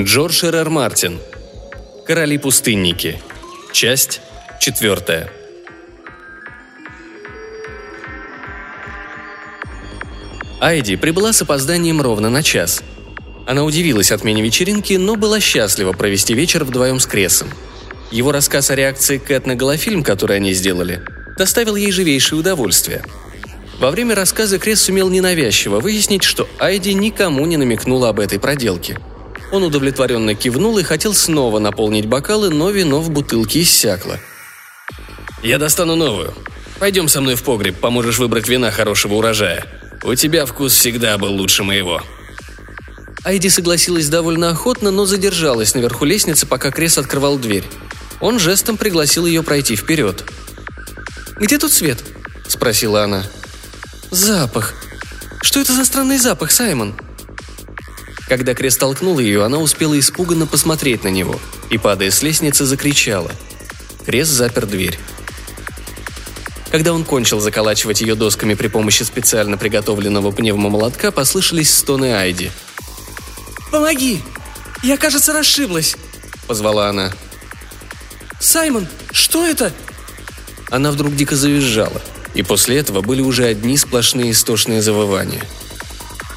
Джордж Р. Мартин. Короли-пустынники. Часть четвертая. Айди прибыла с опозданием ровно на час. Она удивилась отмене вечеринки, но была счастлива провести вечер вдвоем с Кресом. Его рассказ о реакции Кэт на голофильм, который они сделали, доставил ей живейшее удовольствие. Во время рассказа Крес сумел ненавязчиво выяснить, что Айди никому не намекнула об этой проделке. Он удовлетворенно кивнул и хотел снова наполнить бокалы, но вино в бутылке иссякло. «Я достану новую. Пойдем со мной в погреб, поможешь выбрать вина хорошего урожая. У тебя вкус всегда был лучше моего». Айди согласилась довольно охотно, но задержалась наверху лестницы, пока Крес открывал дверь. Он жестом пригласил ее пройти вперед. «Где тут свет?» – спросила она. «Запах. Что это за странный запах, Саймон?» Когда Крест толкнул ее, она успела испуганно посмотреть на него и, падая с лестницы, закричала. Крест запер дверь. Когда он кончил заколачивать ее досками при помощи специально приготовленного пневмомолотка, послышались стоны Айди. «Помоги! Я, кажется, расшиблась!» – позвала она. «Саймон, что это?» Она вдруг дико завизжала, и после этого были уже одни сплошные истошные завывания.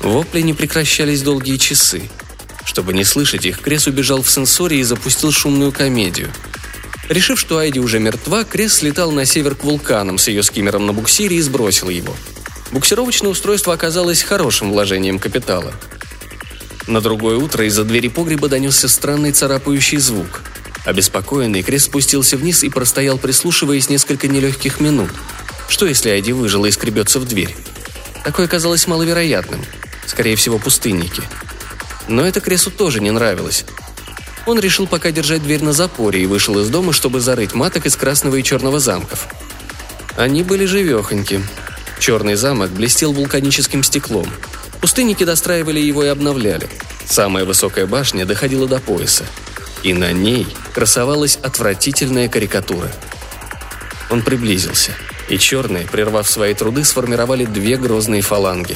Вопли не прекращались долгие часы. Чтобы не слышать их, Крес убежал в сенсоре и запустил шумную комедию. Решив, что Айди уже мертва, Крес слетал на север к вулканам с ее скиммером на буксире и сбросил его. Буксировочное устройство оказалось хорошим вложением капитала. На другое утро из-за двери погреба донесся странный царапающий звук – Обеспокоенный, Крес спустился вниз и простоял, прислушиваясь несколько нелегких минут. Что если Айди выжила и скребется в дверь? Такое казалось маловероятным. Скорее всего, пустынники. Но это Кресу тоже не нравилось. Он решил пока держать дверь на запоре и вышел из дома, чтобы зарыть маток из красного и черного замков. Они были живехоньки. Черный замок блестел вулканическим стеклом. Пустынники достраивали его и обновляли. Самая высокая башня доходила до пояса и на ней красовалась отвратительная карикатура. Он приблизился, и черные, прервав свои труды, сформировали две грозные фаланги.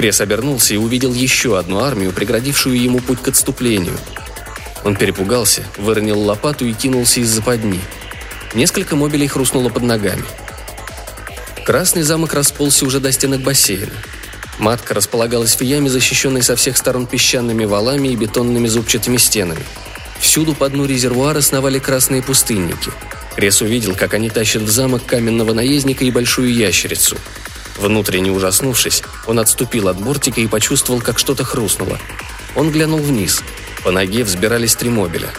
Крес обернулся и увидел еще одну армию, преградившую ему путь к отступлению. Он перепугался, выронил лопату и кинулся из западни. Несколько мобилей хрустнуло под ногами. Красный замок расползся уже до стенок бассейна. Матка располагалась в яме, защищенной со всех сторон песчаными валами и бетонными зубчатыми стенами – Всюду по дну резервуара сновали красные пустынники. Крес увидел, как они тащат в замок каменного наездника и большую ящерицу. Внутренне ужаснувшись, он отступил от бортика и почувствовал, как что-то хрустнуло. Он глянул вниз. По ноге взбирались три мобиля.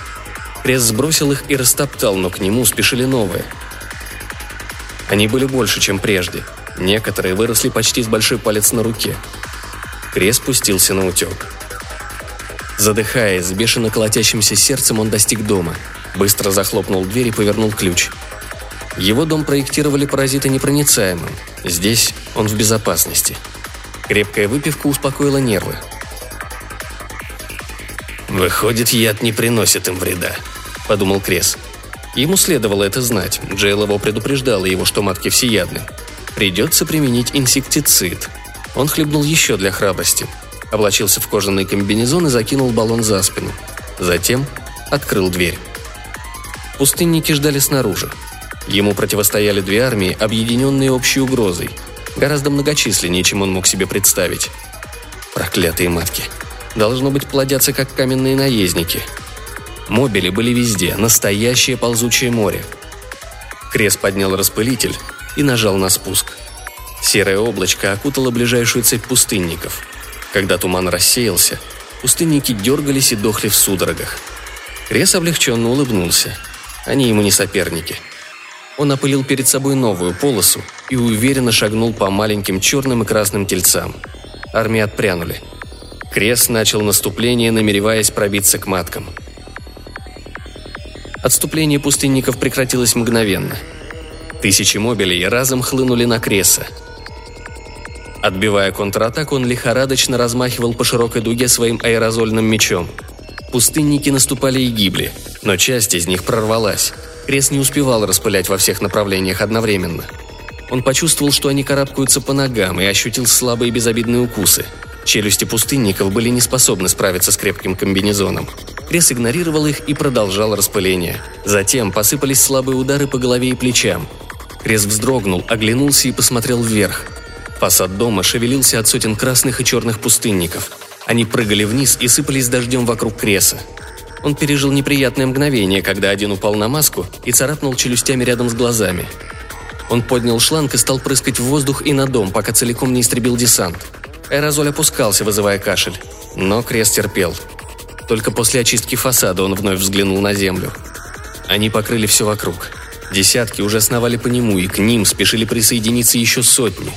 Крес сбросил их и растоптал, но к нему спешили новые. Они были больше, чем прежде. Некоторые выросли почти с большой палец на руке. Крес спустился на утек. Задыхаясь, с бешено колотящимся сердцем он достиг дома. Быстро захлопнул дверь и повернул ключ. Его дом проектировали паразиты непроницаемым. Здесь он в безопасности. Крепкая выпивка успокоила нервы. «Выходит, яд не приносит им вреда», – подумал Крес. Ему следовало это знать. Джейл его предупреждала его, что матки всеядны. Придется применить инсектицид. Он хлебнул еще для храбрости – облачился в кожаный комбинезон и закинул баллон за спину. Затем открыл дверь. Пустынники ждали снаружи. Ему противостояли две армии, объединенные общей угрозой. Гораздо многочисленнее, чем он мог себе представить. Проклятые матки. Должно быть, плодятся как каменные наездники. Мобили были везде, настоящее ползучее море. Крес поднял распылитель и нажал на спуск. Серое облачко окутало ближайшую цепь пустынников – когда туман рассеялся, пустынники дергались и дохли в судорогах. Крес облегченно улыбнулся. Они ему не соперники. Он опылил перед собой новую полосу и уверенно шагнул по маленьким черным и красным тельцам. Армии отпрянули. Крес начал наступление, намереваясь пробиться к маткам. Отступление пустынников прекратилось мгновенно. Тысячи мобилей разом хлынули на Креса – Отбивая контратаку, он лихорадочно размахивал по широкой дуге своим аэрозольным мечом. Пустынники наступали и гибли, но часть из них прорвалась. Крест не успевал распылять во всех направлениях одновременно. Он почувствовал, что они карабкаются по ногам и ощутил слабые безобидные укусы. Челюсти пустынников были не способны справиться с крепким комбинезоном. Крес игнорировал их и продолжал распыление. Затем посыпались слабые удары по голове и плечам. Крес вздрогнул, оглянулся и посмотрел вверх. Фасад дома шевелился от сотен красных и черных пустынников. Они прыгали вниз и сыпались дождем вокруг Креса. Он пережил неприятное мгновение, когда один упал на маску и царапнул челюстями рядом с глазами. Он поднял шланг и стал прыскать в воздух и на дом, пока целиком не истребил десант. Аэрозоль опускался, вызывая кашель. Но Крест терпел. Только после очистки фасада он вновь взглянул на землю. Они покрыли все вокруг. Десятки уже сновали по нему, и к ним спешили присоединиться еще сотни.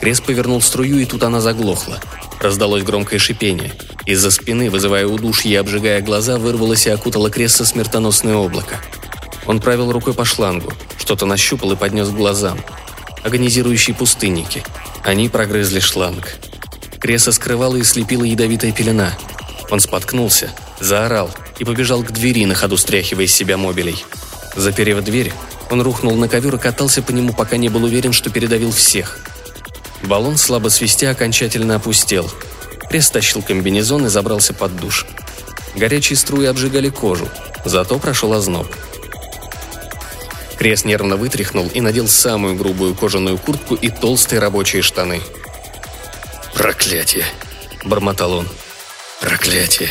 Крест повернул струю, и тут она заглохла. Раздалось громкое шипение. Из-за спины, вызывая удушье и обжигая глаза, вырвалось и окутало Кресса смертоносное облако. Он правил рукой по шлангу, что-то нащупал и поднес к глазам. Агонизирующие пустынники. Они прогрызли шланг. Креса скрывала и слепила ядовитая пелена. Он споткнулся, заорал и побежал к двери, на ходу стряхивая из себя мобилей. Заперев дверь, он рухнул на ковер и катался по нему, пока не был уверен, что передавил всех – Баллон, слабо свистя, окончательно опустел. Пресс тащил комбинезон и забрался под душ. Горячие струи обжигали кожу, зато прошел озноб. Крес нервно вытряхнул и надел самую грубую кожаную куртку и толстые рабочие штаны. «Проклятие!» – бормотал он. «Проклятие!»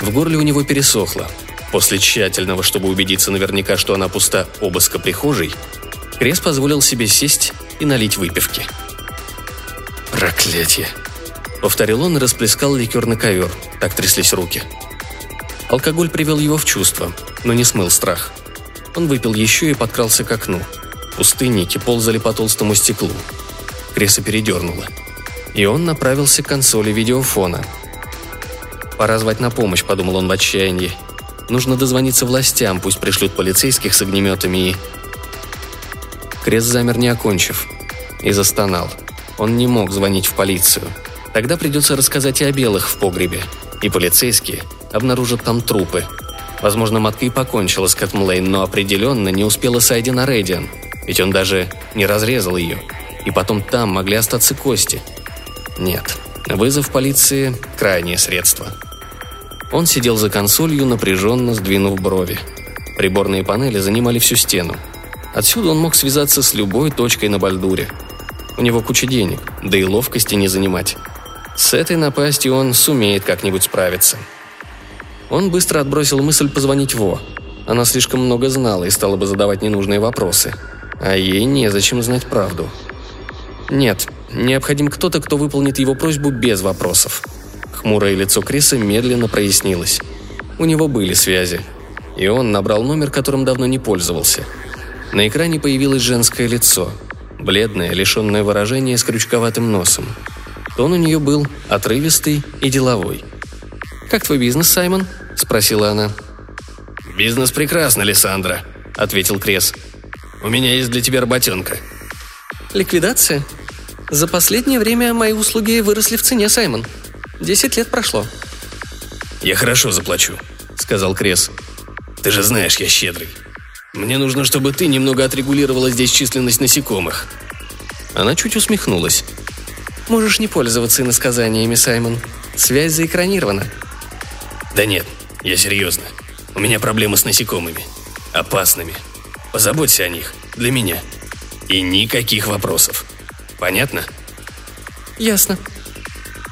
В горле у него пересохло. После тщательного, чтобы убедиться наверняка, что она пуста, обыска прихожей, Крес позволил себе сесть и налить выпивки. «Проклятие!» Повторил он и расплескал ликер на ковер. Так тряслись руки. Алкоголь привел его в чувство, но не смыл страх. Он выпил еще и подкрался к окну. Пустынники ползали по толстому стеклу. Креса передернуло. И он направился к консоли видеофона. «Пора звать на помощь», — подумал он в отчаянии. «Нужно дозвониться властям, пусть пришлют полицейских с огнеметами и...» Крест замер не окончив. И застонал. Он не мог звонить в полицию. Тогда придется рассказать и о белых в погребе. И полицейские обнаружат там трупы. Возможно, матка и покончила с Кэтмлейн, но определенно не успела Сайди на Рейдиан. Ведь он даже не разрезал ее. И потом там могли остаться кости. Нет, вызов полиции – крайнее средство. Он сидел за консолью, напряженно сдвинув брови. Приборные панели занимали всю стену – Отсюда он мог связаться с любой точкой на Бальдуре. У него куча денег, да и ловкости не занимать. С этой напастью он сумеет как-нибудь справиться. Он быстро отбросил мысль позвонить Во. Она слишком много знала и стала бы задавать ненужные вопросы. А ей незачем знать правду. Нет, необходим кто-то, кто выполнит его просьбу без вопросов. Хмурое лицо Криса медленно прояснилось. У него были связи. И он набрал номер, которым давно не пользовался – на экране появилось женское лицо, бледное, лишенное выражения с крючковатым носом. Тон у нее был отрывистый и деловой. «Как твой бизнес, Саймон?» – спросила она. «Бизнес прекрасно, Лиссандра», – ответил Крес. «У меня есть для тебя работенка». «Ликвидация? За последнее время мои услуги выросли в цене, Саймон. Десять лет прошло». «Я хорошо заплачу», – сказал Крес. «Ты же знаешь, я щедрый». Мне нужно, чтобы ты немного отрегулировала здесь численность насекомых». Она чуть усмехнулась. «Можешь не пользоваться иносказаниями, Саймон. Связь заэкранирована». «Да нет, я серьезно. У меня проблемы с насекомыми. Опасными. Позаботься о них. Для меня. И никаких вопросов. Понятно?» «Ясно».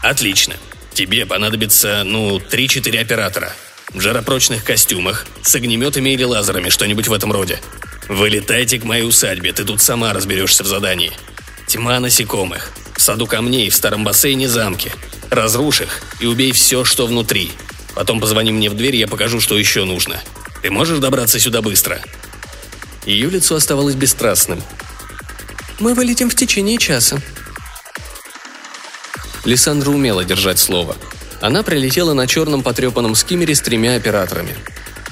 «Отлично. Тебе понадобится, ну, 3-4 оператора в жаропрочных костюмах, с огнеметами или лазерами, что-нибудь в этом роде. Вылетайте к моей усадьбе, ты тут сама разберешься в задании. Тьма насекомых. В саду камней, в старом бассейне замки. Разрушь их и убей все, что внутри. Потом позвони мне в дверь, я покажу, что еще нужно. Ты можешь добраться сюда быстро?» Ее лицо оставалось бесстрастным. «Мы вылетим в течение часа». Лиссандра умела держать слово – она прилетела на черном потрепанном скиммере с тремя операторами.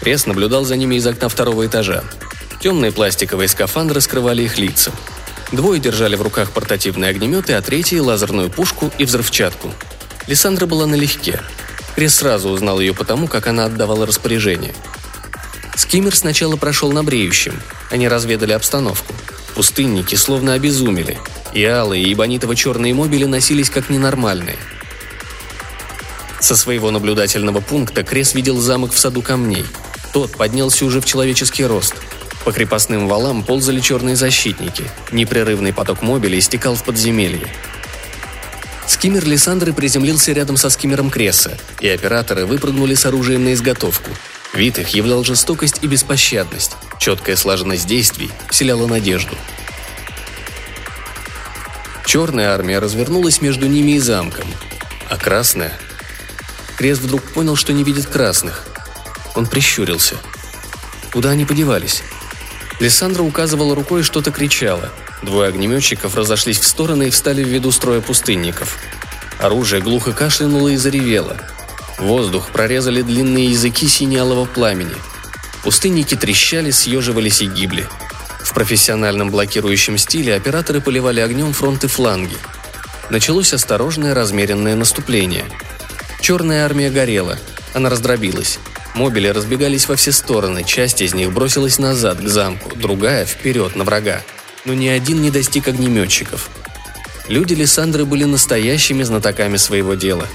Пресс наблюдал за ними из окна второго этажа. Темные пластиковые скафандры скрывали их лица. Двое держали в руках портативные огнеметы, а третий – лазерную пушку и взрывчатку. Лиссандра была налегке. Крес сразу узнал ее потому, как она отдавала распоряжение. Скиммер сначала прошел на бреющем. Они разведали обстановку. Пустынники словно обезумели. и алые, и бонитово-черные мобили носились как ненормальные. Со своего наблюдательного пункта Крес видел замок в саду камней. Тот поднялся уже в человеческий рост. По крепостным валам ползали черные защитники. Непрерывный поток мобилей стекал в подземелье. Скиммер Лиссандры приземлился рядом со скиммером Кресса, и операторы выпрыгнули с оружием на изготовку. Вид их являл жестокость и беспощадность. Четкая слаженность действий вселяла надежду. Черная армия развернулась между ними и замком, а красная... Крес вдруг понял, что не видит красных. Он прищурился. Куда они подевались? Лиссандра указывала рукой и что-то кричала. Двое огнеметчиков разошлись в стороны и встали в виду строя пустынников. Оружие глухо кашлянуло и заревело. Воздух прорезали длинные языки синялого пламени. Пустынники трещали, съеживались и гибли. В профессиональном блокирующем стиле операторы поливали огнем фронты фланги. Началось осторожное размеренное наступление. Черная армия горела. Она раздробилась. Мобили разбегались во все стороны, часть из них бросилась назад, к замку, другая – вперед, на врага. Но ни один не достиг огнеметчиков. Люди Лиссандры были настоящими знатоками своего дела.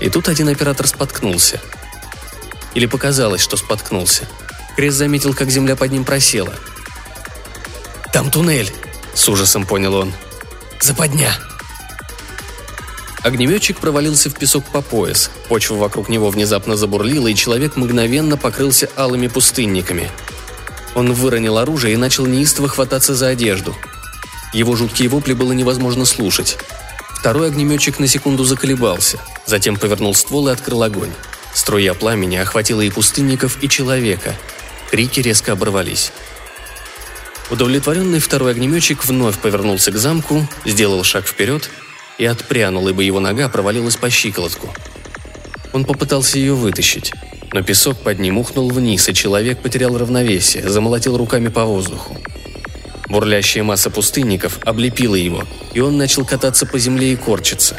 И тут один оператор споткнулся. Или показалось, что споткнулся. Крес заметил, как земля под ним просела. «Там туннель!» – с ужасом понял он. «Западня!» Огнеметчик провалился в песок по пояс. Почва вокруг него внезапно забурлила, и человек мгновенно покрылся алыми пустынниками. Он выронил оружие и начал неистово хвататься за одежду. Его жуткие вопли было невозможно слушать. Второй огнеметчик на секунду заколебался, затем повернул ствол и открыл огонь. Струя пламени охватила и пустынников, и человека. Крики резко оборвались. Удовлетворенный второй огнеметчик вновь повернулся к замку, сделал шаг вперед и отпрянул, ибо его нога провалилась по щиколотку. Он попытался ее вытащить, но песок под ним ухнул вниз, и человек потерял равновесие, замолотил руками по воздуху. Бурлящая масса пустынников облепила его, и он начал кататься по земле и корчиться.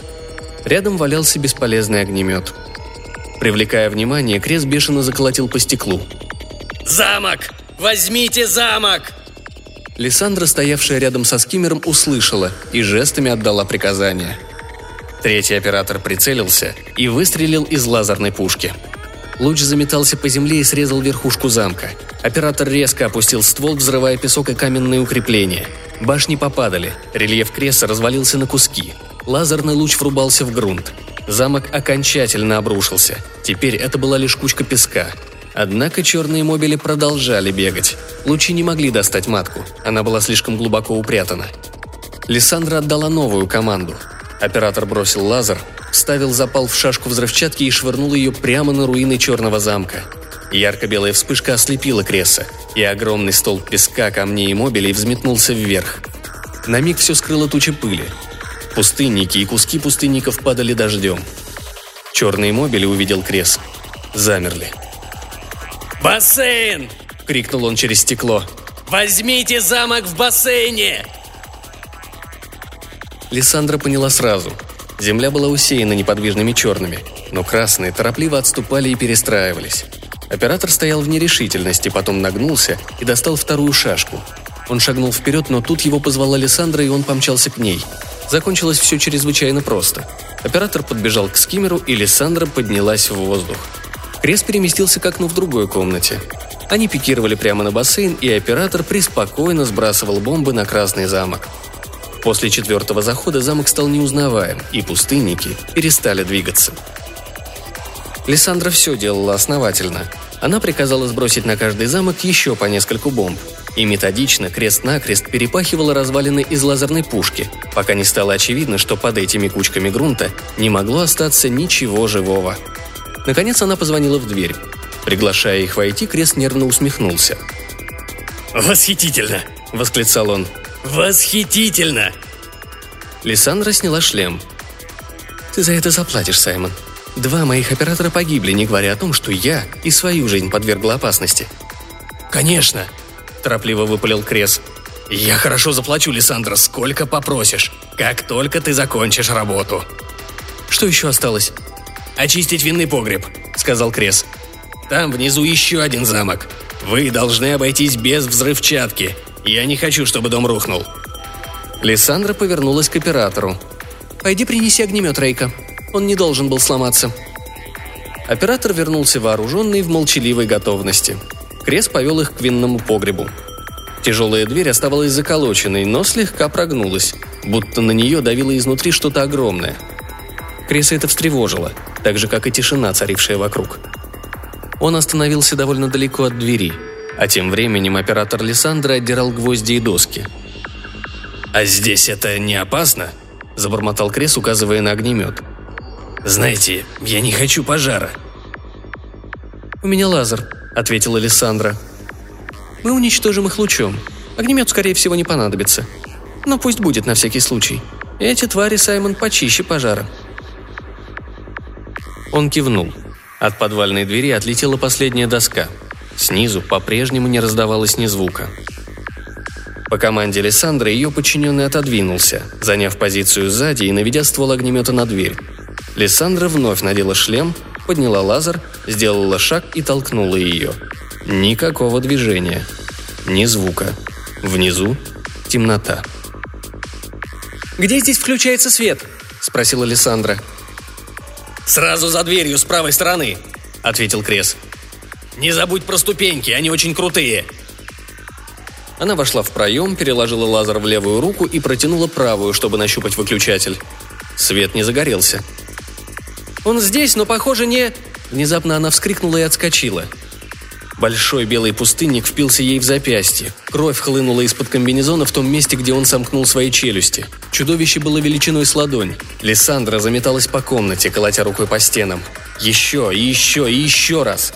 Рядом валялся бесполезный огнемет. Привлекая внимание, Крест бешено заколотил по стеклу. «Замок! Возьмите замок!» Лиссандра, стоявшая рядом со скиммером, услышала и жестами отдала приказание. Третий оператор прицелился и выстрелил из лазерной пушки. Луч заметался по земле и срезал верхушку замка. Оператор резко опустил ствол, взрывая песок и каменные укрепления. Башни попадали, рельеф креста развалился на куски. Лазерный луч врубался в грунт. Замок окончательно обрушился. Теперь это была лишь кучка песка, Однако черные мобили продолжали бегать. Лучи не могли достать матку, она была слишком глубоко упрятана. Лиссандра отдала новую команду. Оператор бросил лазер, вставил запал в шашку взрывчатки и швырнул ее прямо на руины черного замка. Ярко-белая вспышка ослепила Кресса, и огромный столб песка, камней и мобилей взметнулся вверх. На миг все скрыло туча пыли. Пустынники и куски пустынников падали дождем. Черные мобили увидел Кресс. Замерли. «Бассейн!» — крикнул он через стекло. «Возьмите замок в бассейне!» Лиссандра поняла сразу. Земля была усеяна неподвижными черными, но красные торопливо отступали и перестраивались. Оператор стоял в нерешительности, потом нагнулся и достал вторую шашку. Он шагнул вперед, но тут его позвала Лиссандра, и он помчался к ней. Закончилось все чрезвычайно просто. Оператор подбежал к скиммеру, и Лиссандра поднялась в воздух. Крест переместился к окну в другой комнате. Они пикировали прямо на бассейн, и оператор преспокойно сбрасывал бомбы на Красный замок. После четвертого захода замок стал неузнаваем, и пустынники перестали двигаться. Лиссандра все делала основательно. Она приказала сбросить на каждый замок еще по нескольку бомб. И методично, крест-накрест, перепахивала развалины из лазерной пушки, пока не стало очевидно, что под этими кучками грунта не могло остаться ничего живого. Наконец она позвонила в дверь. Приглашая их войти, Крест нервно усмехнулся. «Восхитительно!» – восклицал он. «Восхитительно!» Лиссандра сняла шлем. «Ты за это заплатишь, Саймон. Два моих оператора погибли, не говоря о том, что я и свою жизнь подвергла опасности». «Конечно!» – торопливо выпалил Крес. «Я хорошо заплачу, Лиссандра, сколько попросишь, как только ты закончишь работу». «Что еще осталось?» Очистить винный погреб», — сказал Крес. «Там внизу еще один замок. Вы должны обойтись без взрывчатки. Я не хочу, чтобы дом рухнул». Лиссандра повернулась к оператору. «Пойди принеси огнемет Рейка. Он не должен был сломаться». Оператор вернулся вооруженный в молчаливой готовности. Крес повел их к винному погребу. Тяжелая дверь оставалась заколоченной, но слегка прогнулась, будто на нее давило изнутри что-то огромное. Креса это встревожило, так же, как и тишина, царившая вокруг. Он остановился довольно далеко от двери, а тем временем оператор Лиссандра отдирал гвозди и доски. «А здесь это не опасно?» – забормотал Крес, указывая на огнемет. «Знаете, я не хочу пожара». «У меня лазер», – ответила Лиссандра. «Мы уничтожим их лучом. Огнемет, скорее всего, не понадобится. Но пусть будет на всякий случай. Эти твари, Саймон, почище пожара». Он кивнул. От подвальной двери отлетела последняя доска. Снизу по-прежнему не раздавалось ни звука. По команде Лиссандра ее подчиненный отодвинулся, заняв позицию сзади и наведя ствол огнемета на дверь. Лиссандра вновь надела шлем, подняла лазер, сделала шаг и толкнула ее. Никакого движения. Ни звука. Внизу темнота. «Где здесь включается свет?» – спросила Лиссандра. «Сразу за дверью с правой стороны», — ответил Крес. «Не забудь про ступеньки, они очень крутые». Она вошла в проем, переложила лазер в левую руку и протянула правую, чтобы нащупать выключатель. Свет не загорелся. «Он здесь, но, похоже, не...» Внезапно она вскрикнула и отскочила. Большой белый пустынник впился ей в запястье. Кровь хлынула из-под комбинезона в том месте, где он сомкнул свои челюсти. Чудовище было величиной с ладонь. Лиссандра заметалась по комнате, колотя рукой по стенам. Еще, и еще, и еще раз.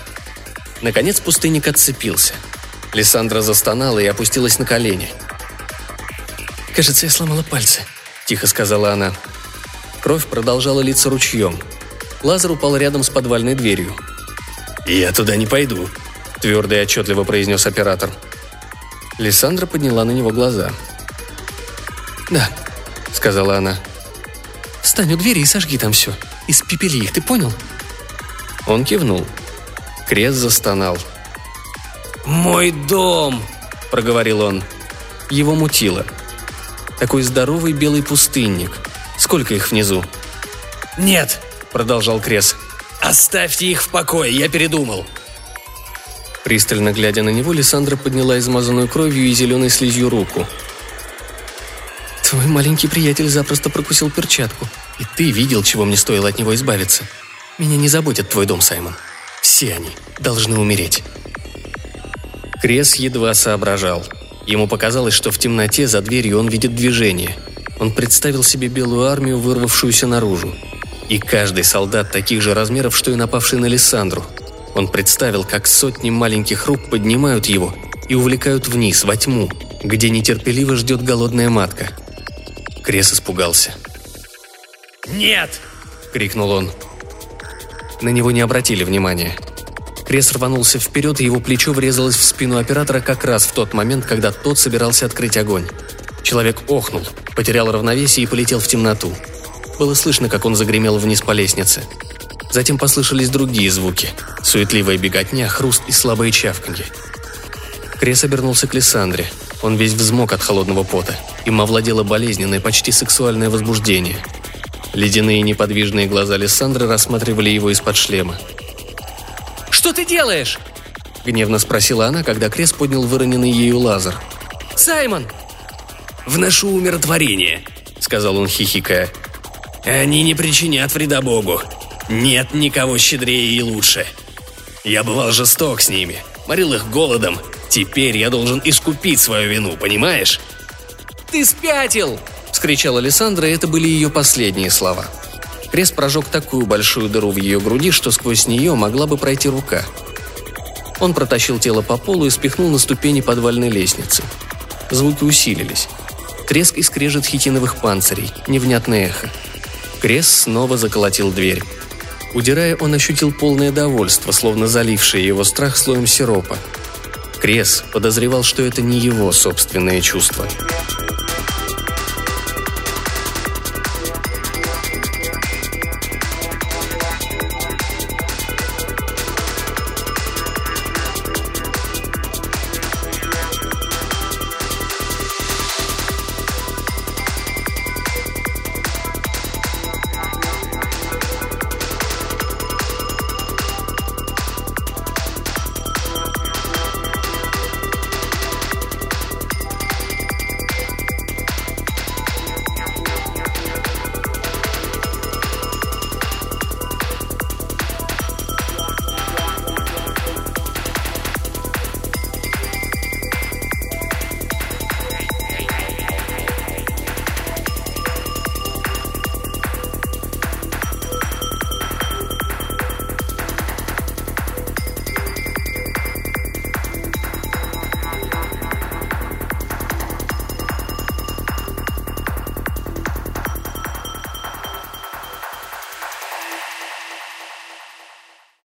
Наконец пустынник отцепился. Лиссандра застонала и опустилась на колени. «Кажется, я сломала пальцы», – тихо сказала она. Кровь продолжала литься ручьем. Лазер упал рядом с подвальной дверью. «Я туда не пойду», – твердо и отчетливо произнес оператор. Лиссандра подняла на него глаза. «Да», – сказала она. «Встань у двери и сожги там все. Испепели их, ты понял?» Он кивнул. Крест застонал. «Мой дом!» – проговорил он. Его мутило. Такой здоровый белый пустынник. Сколько их внизу? «Нет!» – продолжал Крес. «Оставьте их в покое, я передумал!» Пристально глядя на него, Лиссандра подняла измазанную кровью и зеленой слизью руку. «Твой маленький приятель запросто прокусил перчатку, и ты видел, чего мне стоило от него избавиться. Меня не заботит твой дом, Саймон. Все они должны умереть». Крес едва соображал. Ему показалось, что в темноте за дверью он видит движение. Он представил себе белую армию, вырвавшуюся наружу. И каждый солдат таких же размеров, что и напавший на Лиссандру – он представил, как сотни маленьких рук поднимают его и увлекают вниз, во тьму, где нетерпеливо ждет голодная матка. Крес испугался. «Нет!» – крикнул он. На него не обратили внимания. Крес рванулся вперед, и его плечо врезалось в спину оператора как раз в тот момент, когда тот собирался открыть огонь. Человек охнул, потерял равновесие и полетел в темноту. Было слышно, как он загремел вниз по лестнице. Затем послышались другие звуки. Суетливая беготня, хруст и слабые чавканье. Крес обернулся к Лиссандре. Он весь взмок от холодного пота. Им овладело болезненное, почти сексуальное возбуждение. Ледяные неподвижные глаза Лиссандры рассматривали его из-под шлема. «Что ты делаешь?» – гневно спросила она, когда Крес поднял выроненный ею лазер. «Саймон!» «Вношу умиротворение», – сказал он, хихикая. «Они не причинят вреда Богу. Нет никого щедрее и лучше. Я бывал жесток с ними, морил их голодом. Теперь я должен искупить свою вину, понимаешь? «Ты спятил!» – вскричала Александра, и это были ее последние слова. Крест прожег такую большую дыру в ее груди, что сквозь нее могла бы пройти рука. Он протащил тело по полу и спихнул на ступени подвальной лестницы. Звуки усилились. Треск и скрежет хитиновых панцирей, невнятное эхо. Крест снова заколотил дверь. Удирая, он ощутил полное довольство, словно залившее его страх слоем сиропа. Крес подозревал, что это не его собственное чувство.